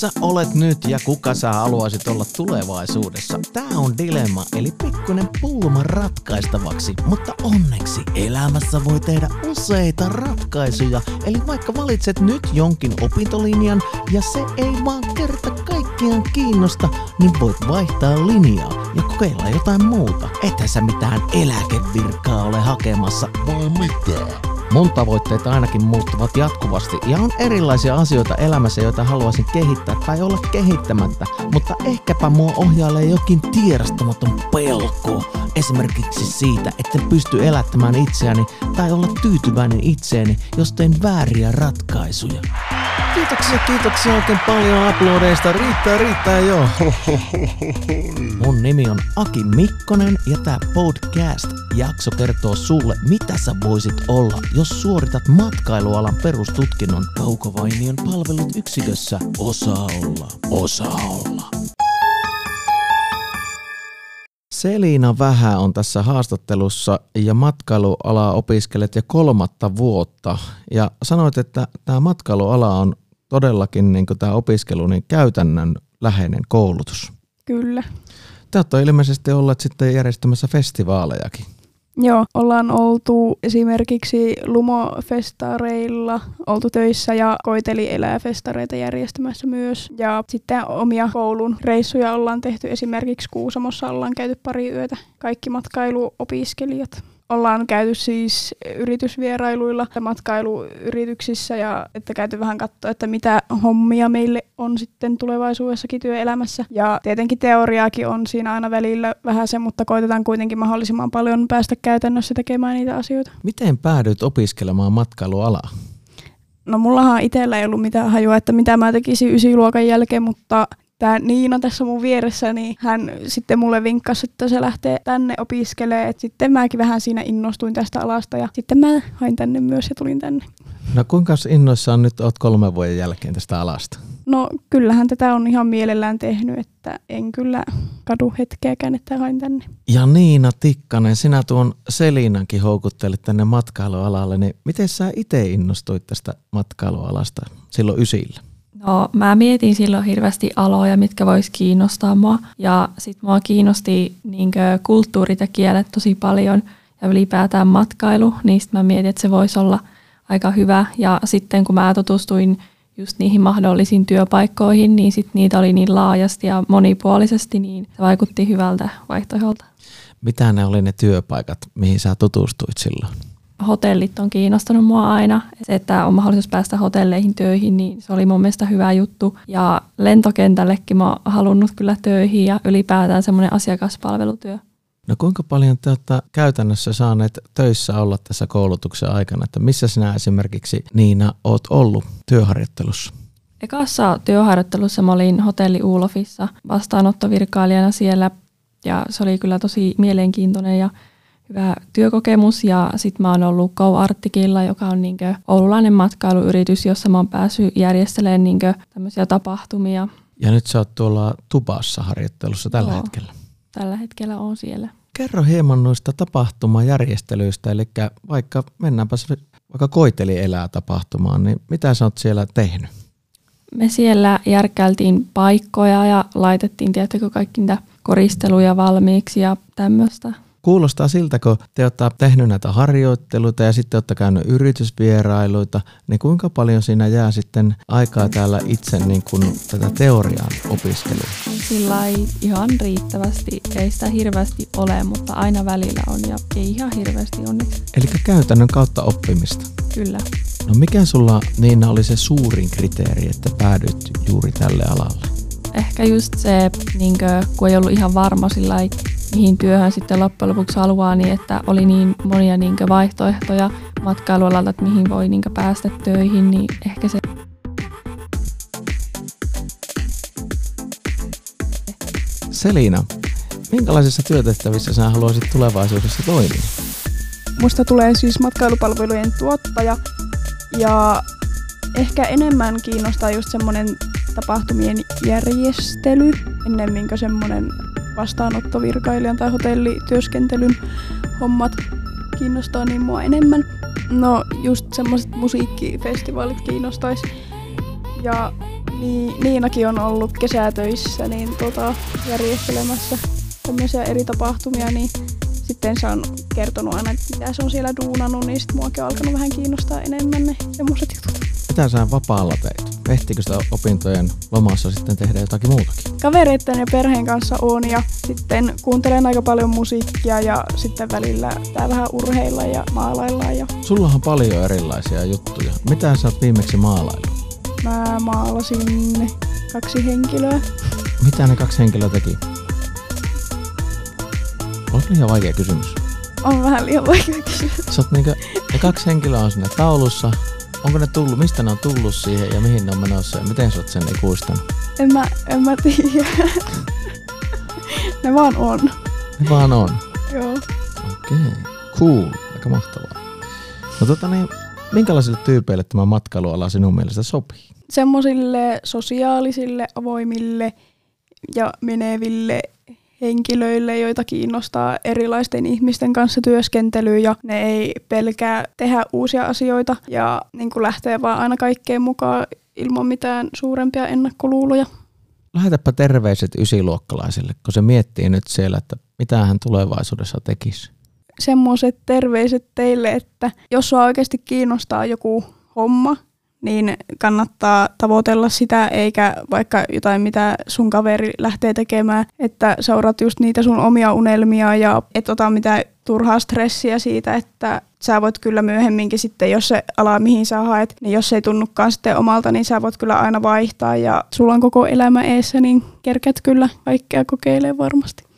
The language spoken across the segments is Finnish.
sä olet nyt ja kuka sä haluaisit olla tulevaisuudessa? Tää on dilemma, eli pikkuinen pulma ratkaistavaksi. Mutta onneksi elämässä voi tehdä useita ratkaisuja. Eli vaikka valitset nyt jonkin opintolinjan ja se ei vaan kerta kaikkiaan kiinnosta, niin voit vaihtaa linjaa ja kokeilla jotain muuta. Ethän sä mitään eläkevirkaa ole hakemassa. Vai mitä? Mun tavoitteet ainakin muuttuvat jatkuvasti ja on erilaisia asioita elämässä, joita haluaisin kehittää tai olla kehittämättä, mutta ehkäpä mua ohjailee jokin tiedostamaton pelko. Esimerkiksi siitä, että pysty elättämään itseäni tai olla tyytyväinen itseeni, jos teen vääriä ratkaisuja. Kiitoksia, kiitoksia oikein paljon uploadeista. Riittää, riittää joo. Mun nimi on Aki Mikkonen ja tää podcast-jakso kertoo sulle, mitä sä voisit olla, jos suoritat matkailualan perustutkinnon Kaukovainion palvelut yksikössä. Osaa olla, osaa olla. Selina Vähä on tässä haastattelussa ja matkailualaa opiskelet jo kolmatta vuotta. Ja sanoit, että tämä matkailuala on todellakin niin tämä opiskelu niin käytännön läheinen koulutus. Kyllä. Te olette ilmeisesti olleet sitten järjestämässä festivaalejakin. Joo, ollaan oltu esimerkiksi Lumofestareilla oltu töissä ja Koiteli elää festareita järjestämässä myös. Ja sitten omia koulun reissuja ollaan tehty. Esimerkiksi Kuusamossa ollaan käyty pari yötä. Kaikki matkailuopiskelijat ollaan käyty siis yritysvierailuilla ja matkailuyrityksissä ja että käyty vähän katsoa, että mitä hommia meille on sitten tulevaisuudessakin työelämässä. Ja tietenkin teoriaakin on siinä aina välillä vähän se, mutta koitetaan kuitenkin mahdollisimman paljon päästä käytännössä tekemään niitä asioita. Miten päädyit opiskelemaan matkailualaa? No mullahan itsellä ei ollut mitään hajua, että mitä mä tekisin ysiluokan jälkeen, mutta tämä Niina tässä mun vieressä, niin hän sitten mulle vinkkasi, että se lähtee tänne opiskelemaan. Et sitten mäkin vähän siinä innostuin tästä alasta ja sitten mä hain tänne myös ja tulin tänne. No kuinka innoissaan nyt oot kolmen vuoden jälkeen tästä alasta? No kyllähän tätä on ihan mielellään tehnyt, että en kyllä kadu hetkeäkään, että hain tänne. Ja Niina Tikkanen, sinä tuon Selinankin houkuttelit tänne matkailualalle, niin miten sä itse innostuit tästä matkailualasta silloin ysillä? No mä mietin silloin hirveästi aloja, mitkä vois kiinnostaa mua. Ja sit mua kiinnosti niinkö kulttuurit ja kielet tosi paljon ja ylipäätään matkailu. Niistä mä mietin, että se voisi olla aika hyvä. Ja sitten kun mä tutustuin just niihin mahdollisiin työpaikkoihin, niin sit niitä oli niin laajasti ja monipuolisesti, niin se vaikutti hyvältä vaihtoehdolta. Mitä ne oli ne työpaikat, mihin sä tutustuit silloin? Hotellit on kiinnostanut mua aina. Se, että on mahdollisuus päästä hotelleihin töihin, niin se oli mun mielestä hyvä juttu. Ja lentokentällekin mä oon halunnut kyllä töihin ja ylipäätään semmoinen asiakaspalvelutyö. No kuinka paljon te olette käytännössä saaneet töissä olla tässä koulutuksen aikana? Että missä sinä esimerkiksi Niina oot ollut työharjoittelussa? Ekassa työharjoittelussa mä olin hotelli Uulofissa vastaanottovirkailijana siellä ja se oli kyllä tosi mielenkiintoinen ja hyvä työkokemus ja sitten mä oon ollut Go Artikilla, joka on niinkö oululainen matkailuyritys, jossa mä oon päässyt järjestelemään niinkö tämmöisiä tapahtumia. Ja nyt sä oot tuolla Tubassa harjoittelussa tällä Joo, hetkellä. Tällä hetkellä on siellä. Kerro hieman noista tapahtumajärjestelyistä, eli vaikka mennäänpä vaikka Koiteli elää tapahtumaan, niin mitä sä oot siellä tehnyt? Me siellä järkkäiltiin paikkoja ja laitettiin, tiettäkö, kaikki niitä koristeluja valmiiksi ja tämmöistä. Kuulostaa siltä, kun te olette tehnyt näitä harjoitteluita ja sitten olette käynyt yritysvierailuita, niin kuinka paljon siinä jää sitten aikaa täällä itse niin kuin tätä teoriaa opiskelua? Sillä ei ihan riittävästi, ei sitä hirveästi ole, mutta aina välillä on ja ei ihan hirveästi onneksi. Eli käytännön kautta oppimista? Kyllä. No mikä sulla Niina oli se suurin kriteeri, että päädyt juuri tälle alalle? Ehkä just se, niin kuin, kun ei ollut ihan varma sillä mihin työhön sitten loppujen lopuksi haluaa, niin että oli niin monia niin vaihtoehtoja matkailualalta, että mihin voi niin päästä töihin, niin ehkä se Selina, minkälaisissa työtehtävissä sinä haluaisit tulevaisuudessa toimia? Musta tulee siis matkailupalvelujen tuottaja ja ehkä enemmän kiinnostaa just semmoinen tapahtumien järjestely ennemmin kuin semmoinen vastaanottovirkailijan tai hotellityöskentelyn hommat kiinnostaa niin mua enemmän. No just semmoiset musiikkifestivaalit kiinnostaisi. Ja Niin, Niinakin on ollut kesätöissä niin tota, järjestelemässä tämmöisiä eri tapahtumia, niin sitten se on kertonut aina, että mitä se on siellä duunannut, niin sitten muakin on alkanut vähän kiinnostaa enemmän ne semmoiset jutut. Mitä sä vapaalla teit? Ehtikö sitä opintojen lomassa sitten tehdä jotakin muutakin? Kavereiden ja perheen kanssa on ja sitten kuuntelen aika paljon musiikkia ja sitten välillä tää vähän urheilla ja maalaillaan. Ja Sulla on paljon erilaisia juttuja. Mitä sä oot viimeksi maalaillut? mä maalasin kaksi henkilöä. Mitä ne kaksi henkilöä teki? On liian vaikea kysymys. On vähän liian vaikea kysyä. Sä oot niinkö, ne kaksi henkilöä on siinä taulussa. Onko ne tullut, mistä ne on tullut siihen ja mihin ne on menossa ja miten sä oot sen ikuistanut? En mä, en mä tiedä. ne vaan on. Ne vaan on. Joo. Okei, cool, aika mahtavaa. No tota niin, minkälaisille tyypeille tämä matkailuala sinun mielestä sopii? Semmoisille sosiaalisille, avoimille ja meneville henkilöille, joita kiinnostaa erilaisten ihmisten kanssa työskentely ja ne ei pelkää tehdä uusia asioita ja niin kuin lähtee vaan aina kaikkeen mukaan ilman mitään suurempia ennakkoluuloja. Lähetäpä terveiset ysiluokkalaisille, kun se miettii nyt siellä, että mitä hän tulevaisuudessa tekisi. Semmoiset terveiset teille, että jos sua oikeasti kiinnostaa joku homma, niin kannattaa tavoitella sitä, eikä vaikka jotain, mitä sun kaveri lähtee tekemään, että seurat just niitä sun omia unelmia ja et ota mitään turhaa stressiä siitä, että sä voit kyllä myöhemminkin sitten, jos se ala mihin sä haet, niin jos se ei tunnukaan sitten omalta, niin sä voit kyllä aina vaihtaa ja sulla on koko elämä eessä, niin kerket kyllä kaikkea kokeilee varmasti.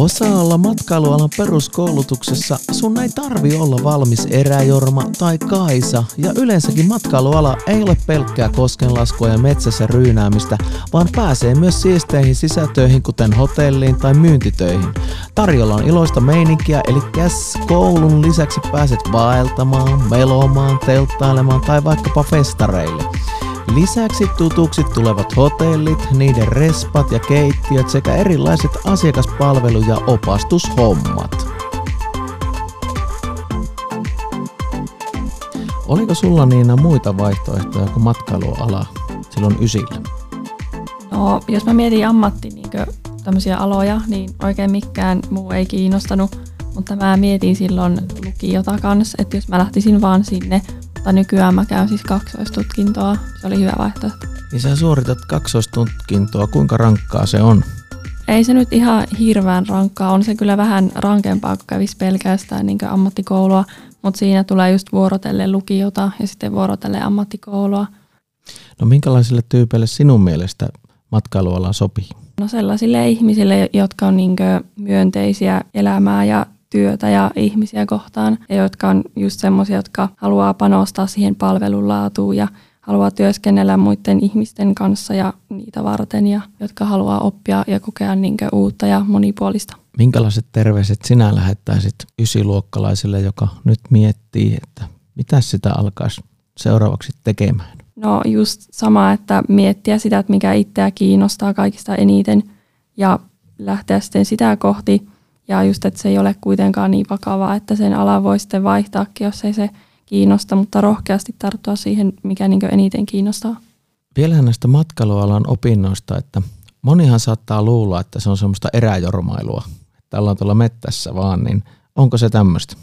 Osalla matkailualan peruskoulutuksessa sun ei tarvi olla valmis eräjorma tai kaisa, ja yleensäkin matkailuala ei ole pelkkää koskenlaskua ja metsässä ryynäämistä, vaan pääsee myös siisteihin sisätöihin kuten hotelliin tai myyntitöihin. Tarjolla on iloista meininkiä, eli käs koulun lisäksi pääset vaeltamaan, melomaan, telttailemaan tai vaikkapa festareille. Lisäksi tutuksi tulevat hotellit, niiden respat ja keittiöt sekä erilaiset asiakaspalvelu- ja opastushommat. Oliko sulla Niina muita vaihtoehtoja kuin matkailuala silloin ysillä? No, jos mä mietin ammatti niin tämmöisiä aloja, niin oikein mikään muu ei kiinnostanut. Mutta mä mietin silloin lukiota kanssa, että jos mä lähtisin vaan sinne, mutta nykyään mä käyn siis kaksoistutkintoa. Se oli hyvä vaihtoehto. Niin sä suoritat kaksoistutkintoa, kuinka rankkaa se on? Ei se nyt ihan hirveän rankkaa, on se kyllä vähän rankempaa, kun kävisi pelkästään niin ammattikoulua, mutta siinä tulee just vuorotelle lukiota ja sitten vuorotelle ammattikoulua. No minkälaisille tyypeille sinun mielestä matkailuala sopii? No sellaisille ihmisille, jotka on niin myönteisiä elämää ja työtä ja ihmisiä kohtaan, ja jotka on just semmoisia, jotka haluaa panostaa siihen palvelun laatuun ja haluaa työskennellä muiden ihmisten kanssa ja niitä varten, ja jotka haluaa oppia ja kokea niin uutta ja monipuolista. Minkälaiset terveiset sinä lähettäisit ysiluokkalaisille, joka nyt miettii, että mitä sitä alkaisi seuraavaksi tekemään? No just sama, että miettiä sitä, että mikä itseä kiinnostaa kaikista eniten ja lähteä sitten sitä kohti. Ja just, että se ei ole kuitenkaan niin vakavaa, että sen ala voi sitten vaihtaakin, jos ei se kiinnosta, mutta rohkeasti tarttua siihen, mikä niin eniten kiinnostaa. Vielä näistä matkailualan opinnoista, että monihan saattaa luulla, että se on semmoista eräjormailua, että ollaan tuolla mettässä vaan, niin onko se tämmöistä?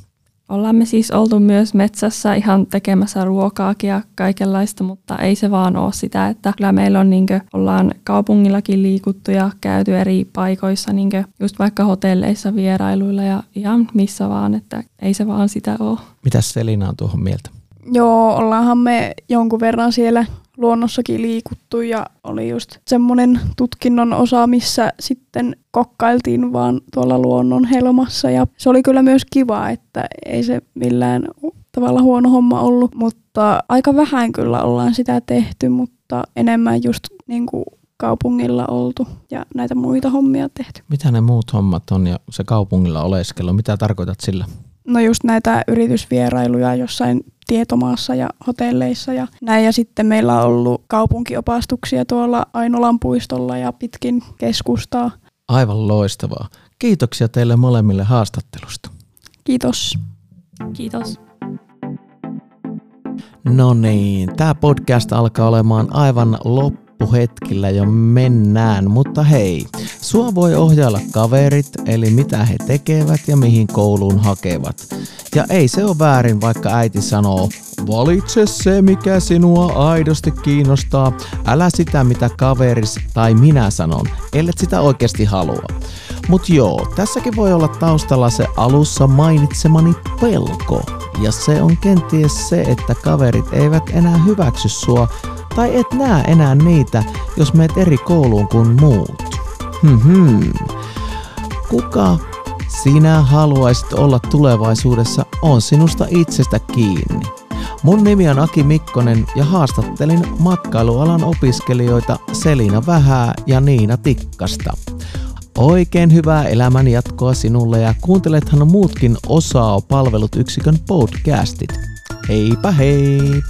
Ollaan me siis oltu myös metsässä ihan tekemässä ruokaakin ja kaikenlaista, mutta ei se vaan ole sitä, että kyllä meillä on niinkö, ollaan kaupungillakin liikuttu ja käyty eri paikoissa, niinkö, just vaikka hotelleissa vierailuilla ja ihan missä vaan, että ei se vaan sitä ole. Mitäs Selina on tuohon mieltä? Joo, ollaanhan me jonkun verran siellä luonnossakin liikuttu ja oli just semmoinen tutkinnon osa, missä sitten kokkailtiin vaan tuolla luonnon helmassa ja se oli kyllä myös kiva, että ei se millään tavalla huono homma ollut, mutta aika vähän kyllä ollaan sitä tehty, mutta enemmän just niin kuin kaupungilla oltu ja näitä muita hommia tehty. Mitä ne muut hommat on ja se kaupungilla oleskelu, mitä tarkoitat sillä? No just näitä yritysvierailuja jossain tietomaassa ja hotelleissa ja näin. Ja sitten meillä on ollut kaupunkiopastuksia tuolla Ainolan puistolla ja pitkin keskustaa. Aivan loistavaa. Kiitoksia teille molemmille haastattelusta. Kiitos. Kiitos. No niin, tämä podcast alkaa olemaan aivan loppuhetkillä jo mennään, mutta hei, sua voi ohjailla kaverit, eli mitä he tekevät ja mihin kouluun hakevat. Ja ei se ole väärin, vaikka äiti sanoo, valitse se mikä sinua aidosti kiinnostaa, älä sitä mitä kaveris tai minä sanon, ellet sitä oikeasti halua. Mut joo, tässäkin voi olla taustalla se alussa mainitsemani pelko. Ja se on kenties se, että kaverit eivät enää hyväksy sua tai et näe enää niitä, jos meet eri kouluun kuin muut. Hmm. Kuka sinä haluaisit olla tulevaisuudessa on sinusta itsestä kiinni. Mun nimi on Aki Mikkonen ja haastattelin matkailualan opiskelijoita Selina Vähää ja Niina Tikkasta. Oikein hyvää elämän jatkoa sinulle ja kuuntelethan muutkin osaa palvelut yksikön podcastit. Heipä hei!